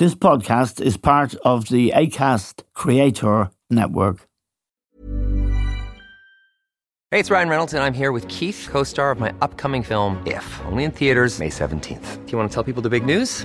This podcast is part of the ACAST Creator Network. Hey, it's Ryan Reynolds, and I'm here with Keith, co star of my upcoming film, If, only in theaters, May 17th. Do you want to tell people the big news?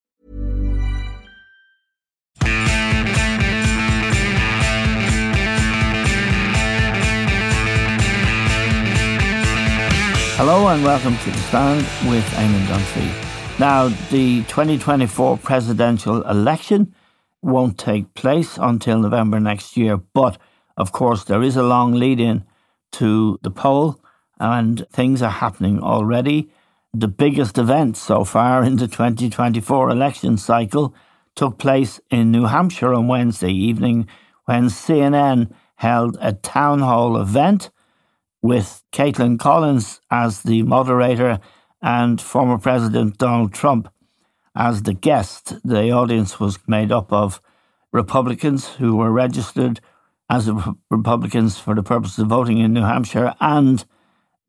Hello and welcome to The Stand with Eamon Dunphy. Now, the 2024 presidential election won't take place until November next year, but of course, there is a long lead in to the poll and things are happening already. The biggest event so far in the 2024 election cycle took place in New Hampshire on Wednesday evening when CNN held a town hall event with Kaitlan Collins as the moderator and former President Donald Trump as the guest. The audience was made up of Republicans who were registered as Republicans for the purpose of voting in New Hampshire and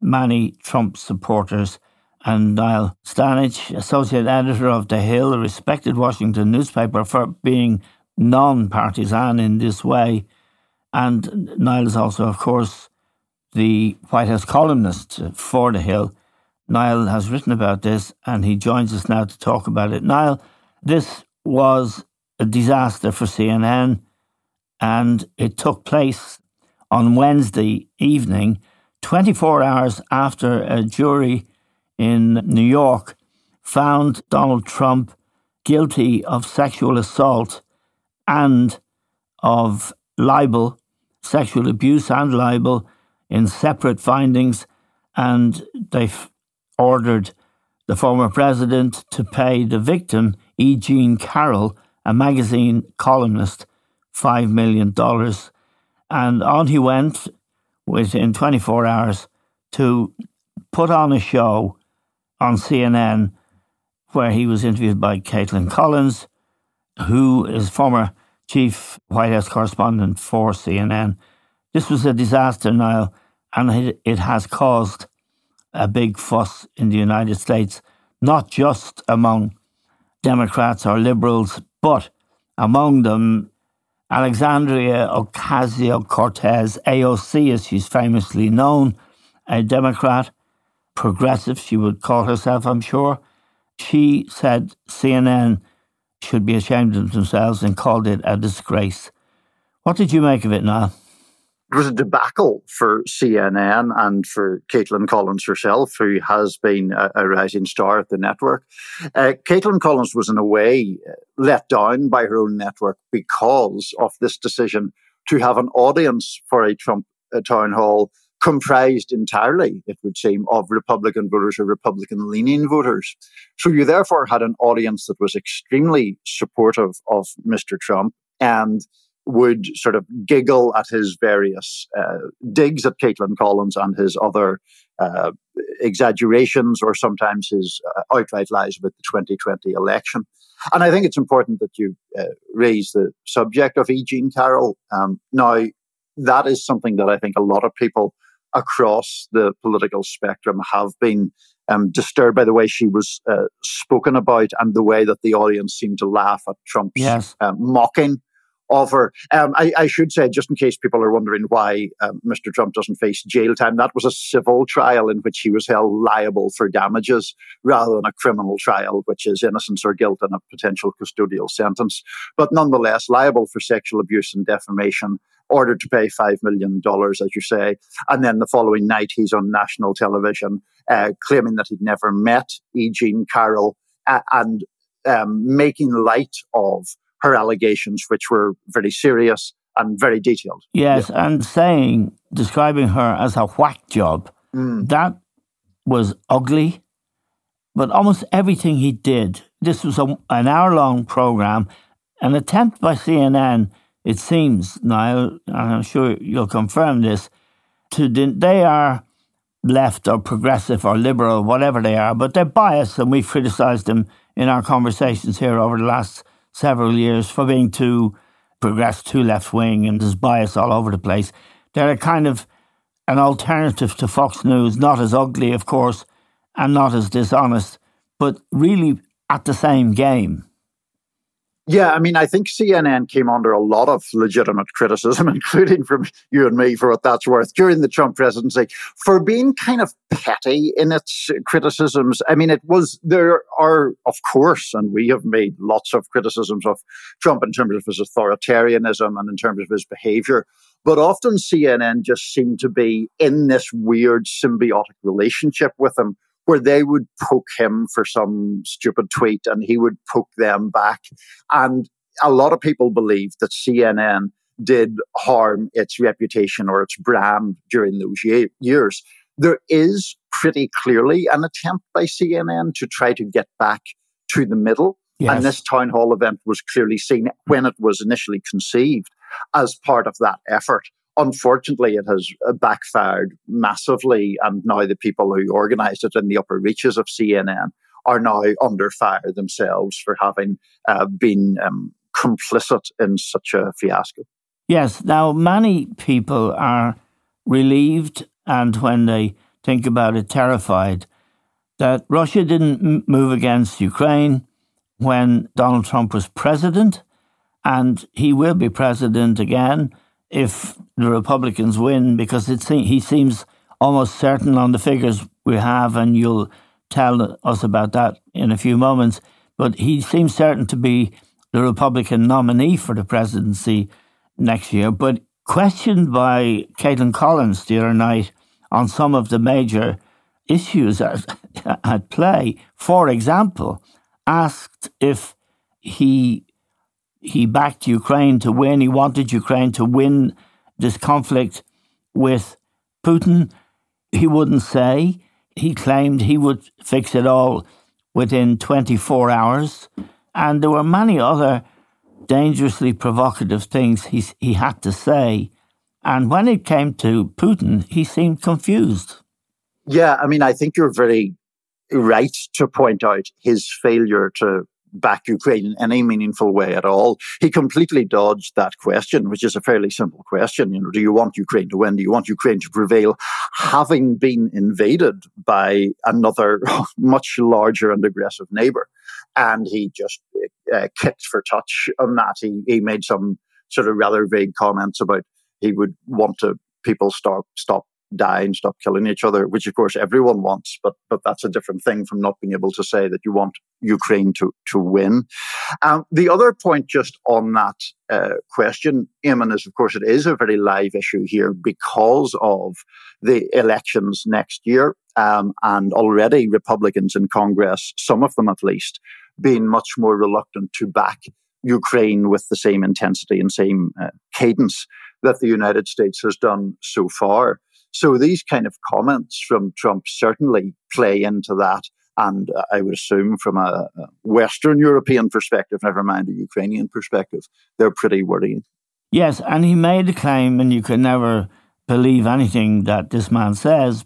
many Trump supporters. And Niall Stanage, associate editor of The Hill, a respected Washington newspaper for being non partisan in this way. And Niall is also, of course, the White House columnist for The Hill. Niall has written about this and he joins us now to talk about it. Niall, this was a disaster for CNN and it took place on Wednesday evening, 24 hours after a jury in New York found Donald Trump guilty of sexual assault and of libel, sexual abuse and libel in separate findings, and they ordered the former president to pay the victim, E. Jean Carroll, a magazine columnist, $5 million. And on he went within 24 hours to put on a show on CNN where he was interviewed by Kaitlan Collins, who is former chief White House correspondent for CNN. This was a disaster, Niall, and it, has caused a big fuss in the United States, not just among Democrats or liberals, but among them, Alexandria Ocasio Cortez, AOC, as she's famously known, a Democrat, progressive, she would call herself, I'm sure. She said CNN should be ashamed of themselves and called it a disgrace. What did you make of it, Niall? It was a debacle for CNN and for Kaitlan Collins herself, who has been a, a rising star at the network. Uh, Kaitlan Collins was, in a way, let down by her own network because of this decision to have an audience for a Trump uh, town hall comprised entirely, it would seem, of Republican voters or Republican leaning voters. So you therefore had an audience that was extremely supportive of Mr. Trump and would sort of giggle at his various uh, digs at Kaitlan Collins and his other uh, exaggerations or sometimes his uh, outright lies about the 2020 election. And I think it's important that you uh, raise the subject of E. Jean Carroll. Um, now, that is something that I think a lot of people across the political spectrum have been um, disturbed by the way she was uh, spoken about and the way that the audience seemed to laugh at Trump's yes. uh, mocking offer. Um, I, I, should say, just in case people are wondering why um, Mr. Trump doesn't face jail time, that was a civil trial in which he was held liable for damages rather than a criminal trial, which is innocence or guilt and a potential custodial sentence. But nonetheless, liable for sexual abuse and defamation ordered to pay $5 million, as you say. And then the following night, he's on national television uh, claiming that he'd never met E. Jean Carroll uh, and um, making light of her allegations, which were very serious and very detailed. Yes, yeah. and saying, describing her as a whack job, mm. that was ugly. But almost everything he did, this was a, an hour long program, an attempt by CNN, it seems, Niall, and I'm sure you'll confirm this, to they are left or progressive or liberal, whatever they are, but they're biased, and we've criticised them in our conversations here over the last several years for being too progress, too left wing, and there's bias all over the place. They're a kind of an alternative to Fox News, not as ugly, of course, and not as dishonest, but really at the same game. Yeah, I mean, I think CNN came under a lot of legitimate criticism, including from you and me, for what that's worth, during the Trump presidency, for being kind of petty in its criticisms. I mean, it was, there are, of course, and we have made lots of criticisms of Trump in terms of his authoritarianism and in terms of his behavior. But often CNN just seemed to be in this weird symbiotic relationship with him where they would poke him for some stupid tweet and he would poke them back. And a lot of people believe that CNN did harm its reputation or its brand during those years. There is pretty clearly an attempt by CNN to try to get back to the middle. Yes. And this town hall event was clearly seen when it was initially conceived as part of that effort. Unfortunately, it has uh, backfired massively, and now the people who organised it in the upper reaches of CNN are now under fire themselves for having uh, been um, complicit in such a fiasco. Yes. Now, many people are relieved, and when they think about it, terrified that Russia didn't move against Ukraine when Donald Trump was president, and he will be president again if the Republicans win because it se- he seems almost certain on the figures we have, and you'll tell us about that in a few moments. But he seems certain to be the Republican nominee for the presidency next year. But questioned by Kaitlan Collins the other night on some of the major issues at, at play, for example, asked if he he backed Ukraine to win. He wanted Ukraine to win this conflict with Putin. He wouldn't say. He claimed he would fix it all within 24 hours. And there were many other dangerously provocative things he, he had to say. And when it came to Putin, he seemed confused. Yeah, I mean, I think you're very right to point out his failure to back Ukraine in any meaningful way at all. He completely dodged that question, which is a fairly simple question. You know, do you want Ukraine to win? Do you want Ukraine to prevail, having been invaded by another much larger and aggressive neighbor? And he just uh, kicked for touch on that. He he made some sort of rather vague comments about he would want to people stop stop die and stop killing each other, which of course everyone wants, but but that's a different thing from not being able to say that you want Ukraine to to win. Um, the other point, just on that uh, question, Eamon, is of course it is a very live issue here because of the elections next year, um, and already Republicans in Congress, some of them at least, being much more reluctant to back Ukraine with the same intensity and same uh, cadence that the United States has done so far. So these kind of comments from Trump certainly play into that. And uh, I would assume from a, Western European perspective, never mind a Ukrainian perspective, they're pretty worrying. Yes, and he made a claim, and you can never believe anything that this man says.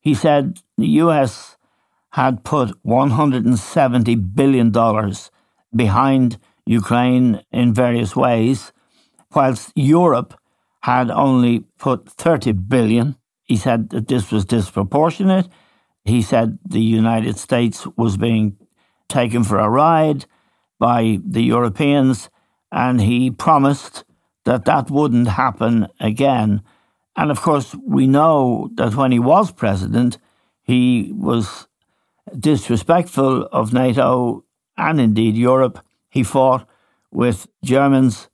He said the US had put $170 billion behind Ukraine in various ways, whilst Europe had only put 30 billion. He said that this was disproportionate. He said the United States was being taken for a ride by the Europeans, and he promised that that wouldn't happen again. And of course, we know that when he was president, he was disrespectful of NATO and indeed Europe. He fought with Germans,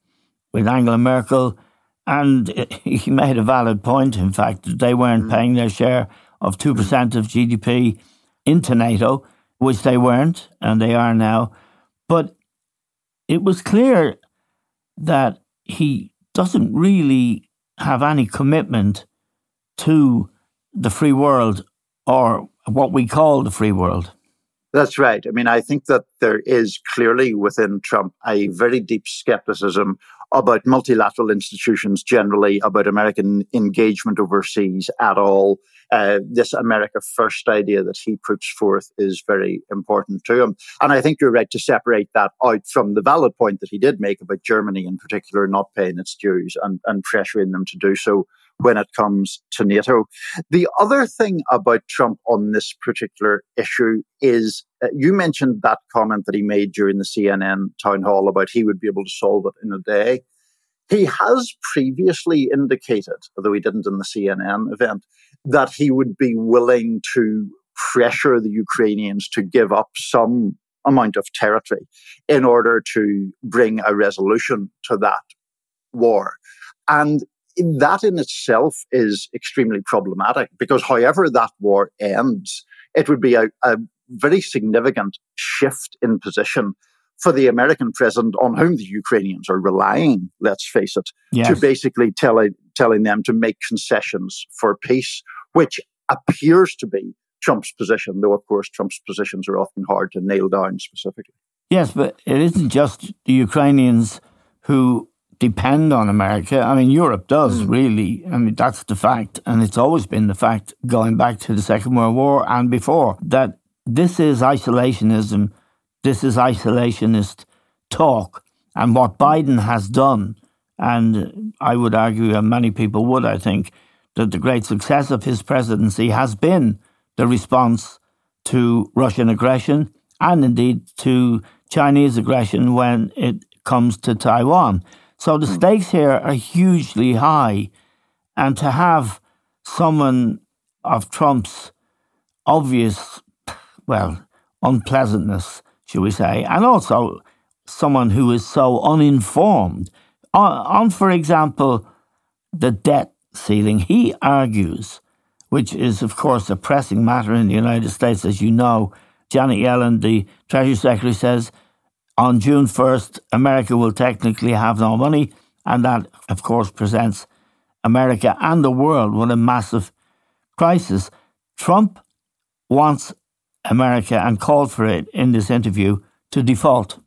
with Angela Merkel, and he made a valid point, in fact, that they weren't mm. paying their share of 2% of GDP into NATO, which they weren't, and they are now. But it was clear that he doesn't really have any commitment to the free world or what we call the free world. That's right. I mean, I think that there is clearly within Trump a very deep skepticism about multilateral institutions generally, about American engagement overseas at all. Uh, this America First idea that he puts forth is very important to him. And I think you're right to separate that out from the valid point that he did make about Germany in particular not paying its dues and, and pressuring them to do so when it comes to NATO. The other thing about Trump on this particular issue is uh, you mentioned that comment that he made during the CNN town hall about he would be able to solve it in a day. He has previously indicated, although he didn't in the CNN event, that he would be willing to pressure the Ukrainians to give up some amount of territory in order to bring a resolution to that war. And that in itself is extremely problematic because however that war ends, it would be a, a very significant shift in position for the American president on whom the Ukrainians are relying, let's face it, yes. to basically tell, telling them to make concessions for peace, which appears to be Trump's position, though, of course, Trump's positions are often hard to nail down specifically. Yes, but it isn't just the Ukrainians who depend on America. I mean, Europe does mm. really. I mean, that's the fact. And it's always been the fact going back to the Second World War and before that this is isolationism. This is isolationist talk. And what Biden has done, and I would argue, and many people would, I think, that the great success of his presidency has been the response to Russian aggression and indeed to Chinese aggression when it comes to Taiwan. So the stakes here are hugely high. And to have someone of Trump's obvious, well, unpleasantness, should we say, and also someone who is so uninformed on, on for example, the debt ceiling, he argues, which is, of course, a pressing matter in the United States, as you know. Janet Yellen, the Treasury Secretary, says on June 1st, America will technically have no money, and that, of course, presents America and the world with a massive crisis. Trump wants America and called for it in this interview to default.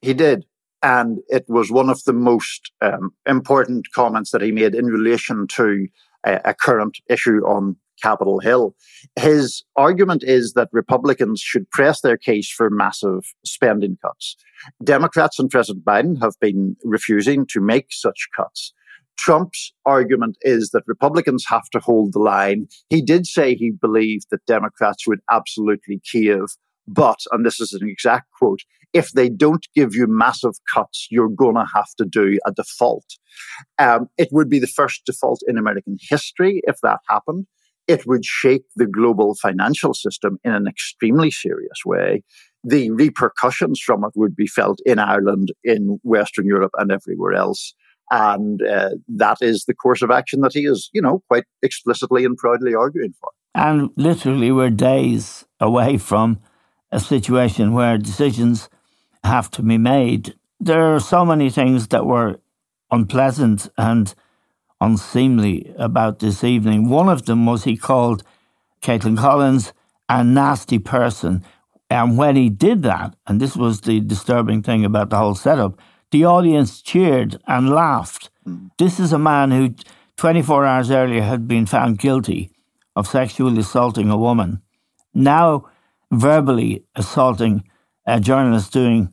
He did. And it was one of the most um, important comments that he made in relation to a, a current issue on Capitol Hill. His argument is that Republicans should press their case for massive spending cuts. Democrats and President Biden have been refusing to make such cuts. Trump's argument is that Republicans have to hold the line. He did say he believed that Democrats would absolutely cave, but, and this is an exact quote, if they don't give you massive cuts, you're going to have to do a default. Um, it would be the first default in American history if that happened it would shake the global financial system in an extremely serious way. The repercussions from it would be felt in Ireland, in Western Europe, and everywhere else. And uh, that is the course of action that he is, you know, quite explicitly and proudly arguing for. And literally, we're days away from a situation where decisions have to be made. There are so many things that were unpleasant and unseemly about this evening. One of them was he called Kaitlan Collins a nasty person. And when he did that, and this was the disturbing thing about the whole setup, the audience cheered and laughed. Mm. This is a man who 24 hours earlier had been found guilty of sexually assaulting a woman, now verbally assaulting a journalist doing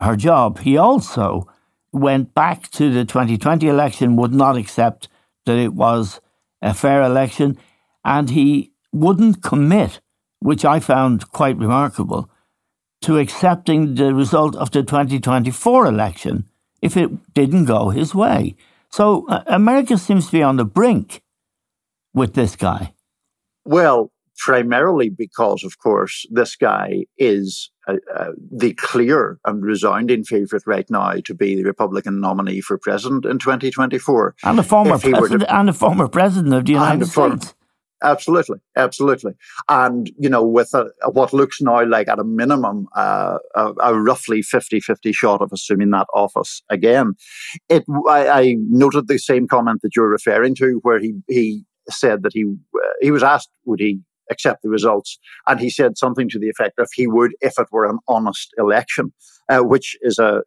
her job. He also went back to the 2020 election, would not accept that it was a fair election, and he wouldn't commit, which I found quite remarkable, to accepting the result of the 2024 election if it didn't go his way. So uh, America seems to be on the brink with this guy. Well, primarily because, of course, this guy is uh, uh, the clear and resounding favourite right now to be the Republican nominee for president in 2024. And the former president, to, and the former president of the United States. Former, absolutely, absolutely. And, you know, with a, what looks now like at a minimum uh, a, a, roughly 50-50 shot of assuming that office again, it I, I noted the same comment that you're referring to where he, he said that he uh, he was asked would he accept the results. And he said something to the effect of he would if it were an honest election, uh, which is a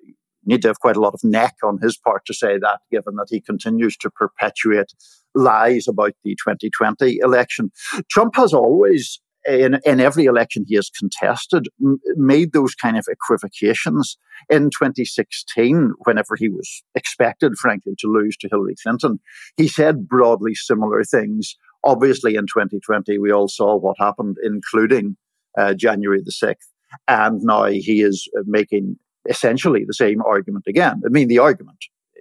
need to have quite a lot of neck on his part to say that, given that he continues to perpetuate lies about the 2020 election. Trump has always in, in every election he has contested, m- made those kind of equivocations. In 2016, whenever he was expected, frankly, to lose to Hillary Clinton, he said broadly similar things Obviously, in 2020, we all saw what happened, including uh, January the 6th. And now he is uh, making essentially the same argument again. I mean, the argument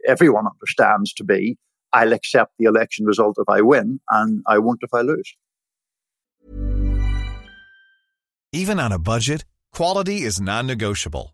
everyone understands to be I'll accept the election result if I win, and I won't if I lose. Even on a budget, quality is non negotiable.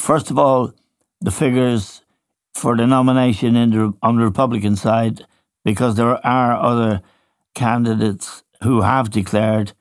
First of all, the figures for the nomination the, on the Republican side, because there are other candidates who have declared,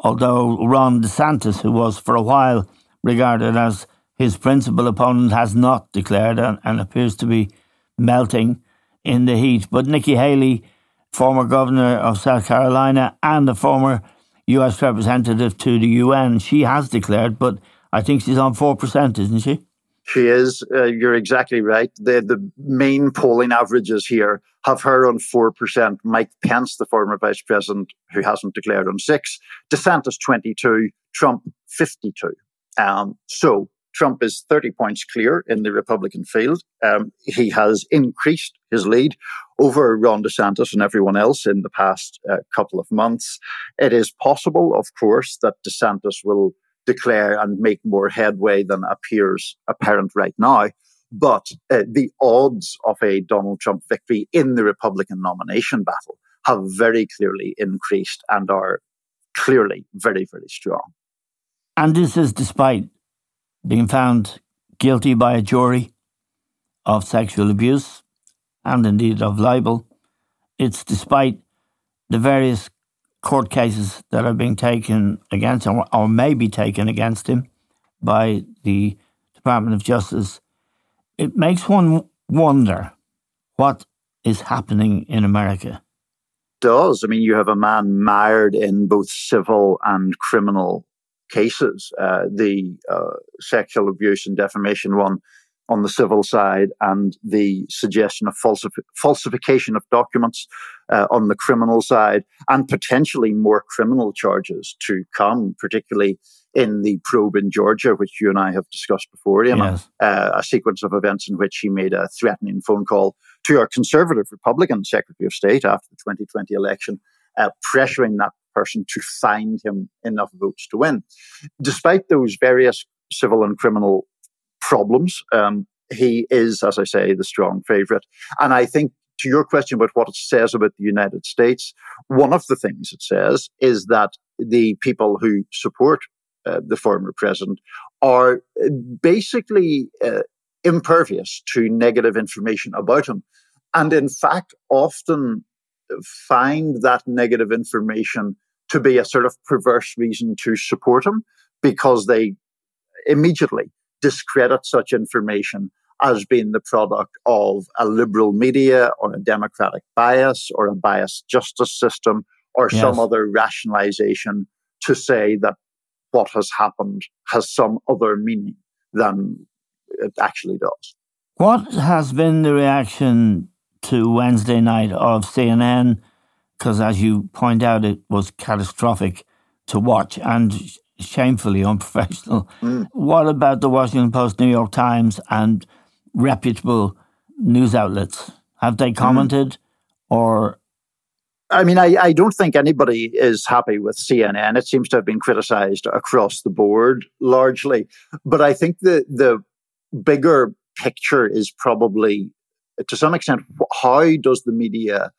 although Ron DeSantis, who was for a while regarded as his principal opponent, has not declared and, and appears to be melting in the heat. But Nikki Haley, former governor of South Carolina and a former US representative to the UN, she has declared, but I think she's on 4%, isn't she? She is. Uh, you're exactly right. The, the main polling averages here have her on 4%, Mike Pence, the former vice president, who hasn't declared on 6 DeSantis 22, Trump 52. Um, so Trump is 30 points clear in the Republican field. Um, he has increased his lead over Ron DeSantis and everyone else in the past uh, couple of months. It is possible, of course, that DeSantis will declare and make more headway than appears apparent right now. But uh, the odds of a Donald Trump victory in the Republican nomination battle have very clearly increased and are clearly very, very strong. And this is despite being found guilty by a jury of sexual abuse and indeed of libel. It's despite the various court cases that are being taken against him or may be taken against him by the Department of Justice, it makes one wonder what is happening in America. Does I mean you have a man mired in both civil and criminal cases, uh, the uh, sexual abuse and defamation one on the civil side, and the suggestion of falsif- falsification of documents uh, on the criminal side, and potentially more criminal charges to come, particularly in the probe in Georgia, which you and I have discussed before, yes. uh, a sequence of events in which he made a threatening phone call to our conservative Republican Secretary of State after the 2020 election, uh, pressuring that person to find him enough votes to win. Despite those various civil and criminal problems, um, he is, as I say, the strong favourite. And I think to your question about what it says about the United States, one of the things it says is that the people who support uh, the former president are basically uh, impervious to negative information about him. And in fact, often find that negative information to be a sort of perverse reason to support him because they immediately discredit such information as being the product of a liberal media or a democratic bias or a biased justice system or yes. some other rationalization to say that what has happened has some other meaning than it actually does. What has been the reaction to Wednesday night of CNN? Because as you point out, it was catastrophic to watch and shamefully unprofessional. Mm. What about the Washington Post, New York Times, and reputable news outlets? Have they mm. commented mm. or I mean, I, I don't think anybody is happy with CNN. It seems to have been criticized across the board largely. But I think the, the bigger picture is probably, to some extent, how does the media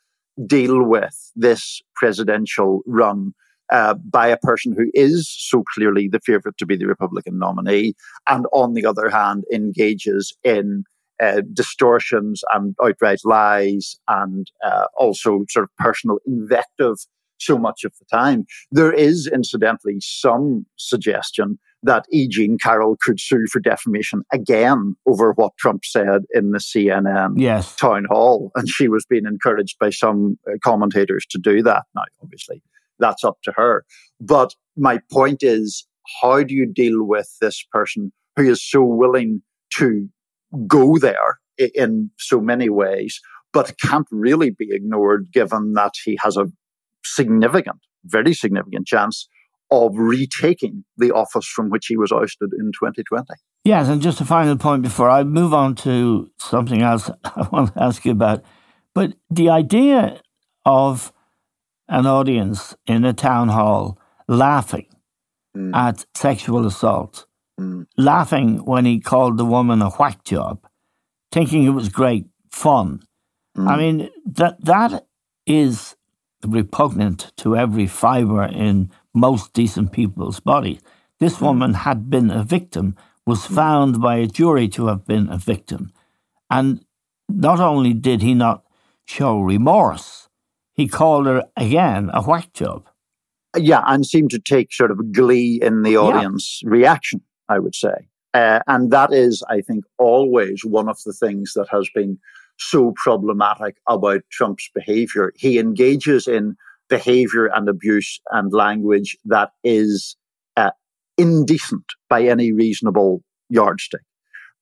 deal with this presidential run uh, by a person who is so clearly the favorite to be the Republican nominee, and on the other hand, engages in uh, distortions and outright lies and uh, also sort of personal invective so much of the time. There is, incidentally, some suggestion that E. Jean Carroll could sue for defamation again over what Trump said in the CNN yes. town hall. And she was being encouraged by some uh, commentators to do that. Now, obviously, that's up to her. But my point is, how do you deal with this person who is so willing to go there in so many ways, but can't really be ignored given that he has a significant, very significant chance of retaking the office from which he was ousted in 2020. Yes, and just a final point before I move on to something else I want to ask you about. But the idea of an audience in a town hall laughing mm. at sexual assault mm. laughing when he called the woman a whack job, thinking it was great fun. Mm. I mean, that that is repugnant to every fibre in most decent people's body. This mm. woman had been a victim, was mm. found by a jury to have been a victim. And not only did he not show remorse, he called her again a whack job. Yeah, and seemed to take sort of glee in the audience yeah. reaction. I would say. Uh, and that is, I think, always one of the things that has been so problematic about Trump's behavior. He engages in behavior and abuse and language that is uh, indecent by any reasonable yardstick.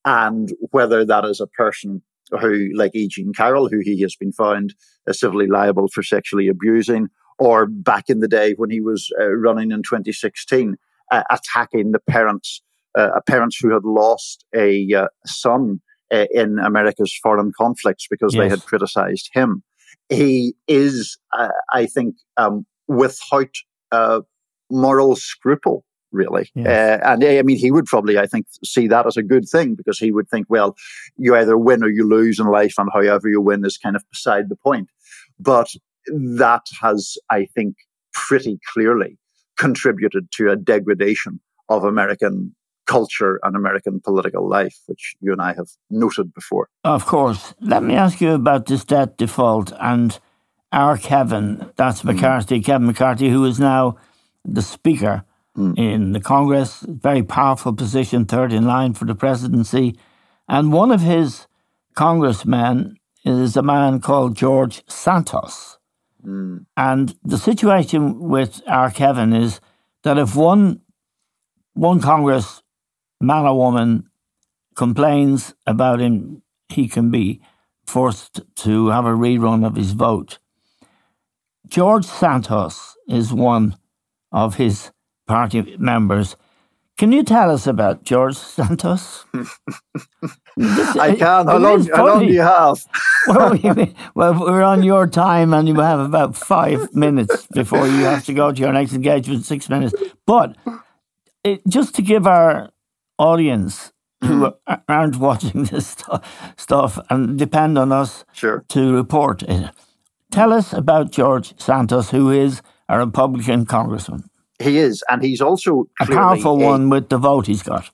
And whether that is a person who, like E. Jean Carroll, who he has been found uh, civilly liable for sexually abusing, or back in the day when he was uh, running in 2016, uh, attacking the parents uh, parents who had lost a uh, son uh, in America's foreign conflicts because yes. they had criticized him. He is, uh, I think, um, without uh, moral scruple really. Yes. Uh, and I mean, he would probably, I think, see that as a good thing because he would think, well, you either win or you lose in life, and however you win is kind of beside the point. But that has, I think, pretty clearly contributed to a degradation of American culture and American political life, which you and I have noted before. Of course. Let me ask you about this debt default and our Kevin, that's mm. McCarthy. Kevin McCarthy, who is now the Speaker mm. in the Congress, very powerful position, third in line for the presidency. And one of his congressmen is a man called George Santos. Mm. And the situation with our Kevin is that if one one Congress man or woman complains about him, he can be forced to have a rerun of his vote. George Santos is one of his party members. Can you tell us about George Santos? This, I can. How long, how long do you have? well, we, well, we're on your time and you have about five minutes before you have to go to your next engagement, six minutes. But it, just to give our audience who mm-hmm. aren't watching this st- stuff and depend on us sure. to report it. Tell us about George Santos, who is a Republican congressman. He is, and he's also a powerful a, one with the vote he's got.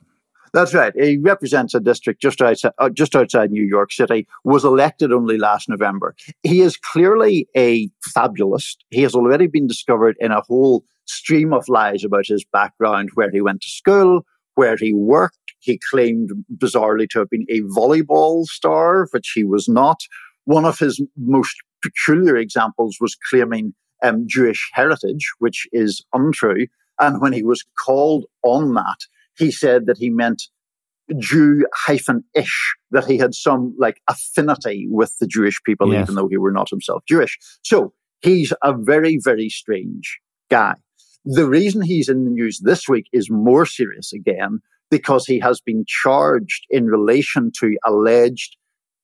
That's right. He represents a district just outside, uh, just outside New York City. Was elected only last November. He is clearly a fabulist. He has already been discovered in a whole stream of lies about his background, where he went to school, where he worked. He claimed bizarrely to have been a volleyball star, which he was not. One of his most peculiar examples was claiming um, Jewish heritage, which is untrue. And when he was called on that, he said that he meant Jew hyphen ish, that he had some like affinity with the Jewish people, yes. even though he were not himself Jewish. So he's a very, very strange guy. The reason he's in the news this week is more serious again because he has been charged in relation to alleged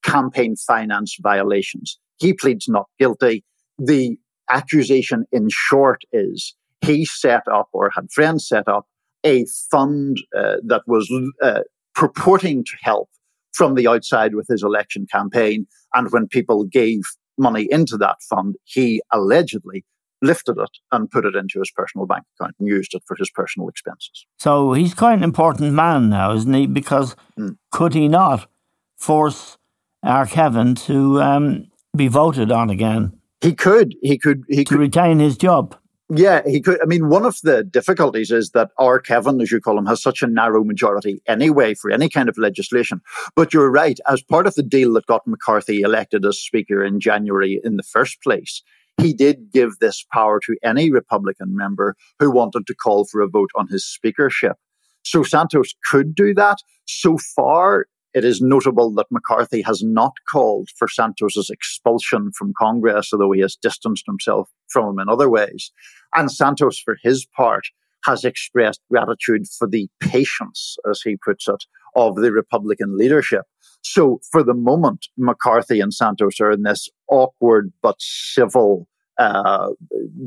campaign finance violations. He pleads not guilty. The accusation, in short, is he set up or had friends set up a fund uh, that was uh, purporting to help from the outside with his election campaign. And when people gave money into that fund, he allegedly lifted it and put it into his personal bank account and used it for his personal expenses. So he's quite an important man now, isn't he? Because mm. could he not force our Kevin to um, be voted on again? He could. He could. He to could retain his job. Yeah, he could. I mean, one of the difficulties is that our Kevin, as you call him, has such a narrow majority anyway for any kind of legislation. But you're right. As part of the deal that got McCarthy elected as Speaker in January in the first place, he did give this power to any Republican member who wanted to call for a vote on his speakership. So Santos could do that. So far, it is notable that McCarthy has not called for Santos's expulsion from Congress, although he has distanced himself from him in other ways. And Santos, for his part, has expressed gratitude for the patience, as he puts it, of the Republican leadership. So for the moment, McCarthy and Santos are in this awkward but civil uh,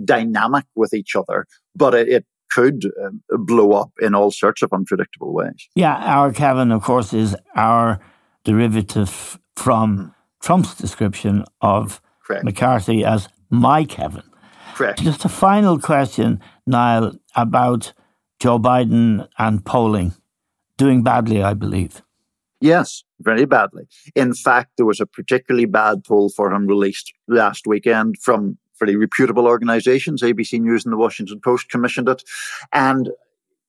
dynamic with each other. But it, it could uh, blow up in all sorts of unpredictable ways. Yeah, our Kevin, of course, is our derivative from. Trump's description of Correct. McCarthy as my Kevin. Correct. Just a final question, Niall, about Joe Biden and polling. Doing badly, I believe. Yes, very badly. In fact, there was a particularly bad poll for him released last weekend from very reputable organizations. ABC News and the Washington Post commissioned it. And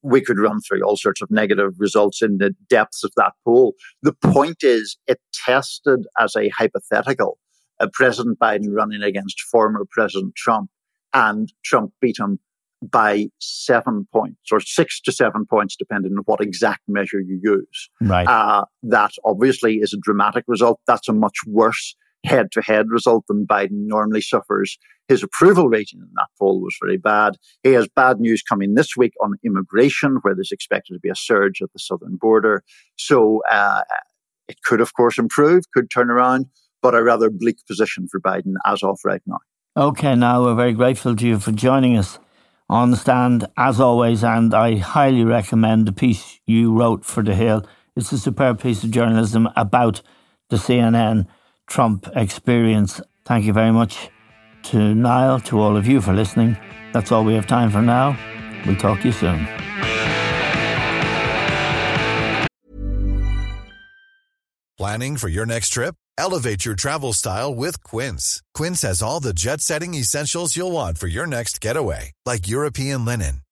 we could run through all sorts of negative results in the depths of that poll. The point is, it tested as a hypothetical uh, President Biden running against former President Trump, and Trump beat him by seven points or six to seven points, depending on what exact measure you use. Right. Uh, that obviously is a dramatic result. That's a much worse head to head result than Biden normally suffers. His approval rating in that poll was very bad. He has bad news coming this week on immigration, where there's expected to be a surge at the southern border. So uh, it could, of course, improve, could turn around, but a rather bleak position for Biden as of right now. Okay, now we're very grateful to you for joining us on the stand as always, and I highly recommend the piece you wrote for The Hill. It's a superb piece of journalism about the CNN Trump experience. Thank you very much to Niall, to all of you for listening. That's all we have time for now. We'll talk to you soon. Planning for your next trip? Elevate your travel style with Quince. Quince has all the jet setting essentials you'll want for your next getaway, like European linen,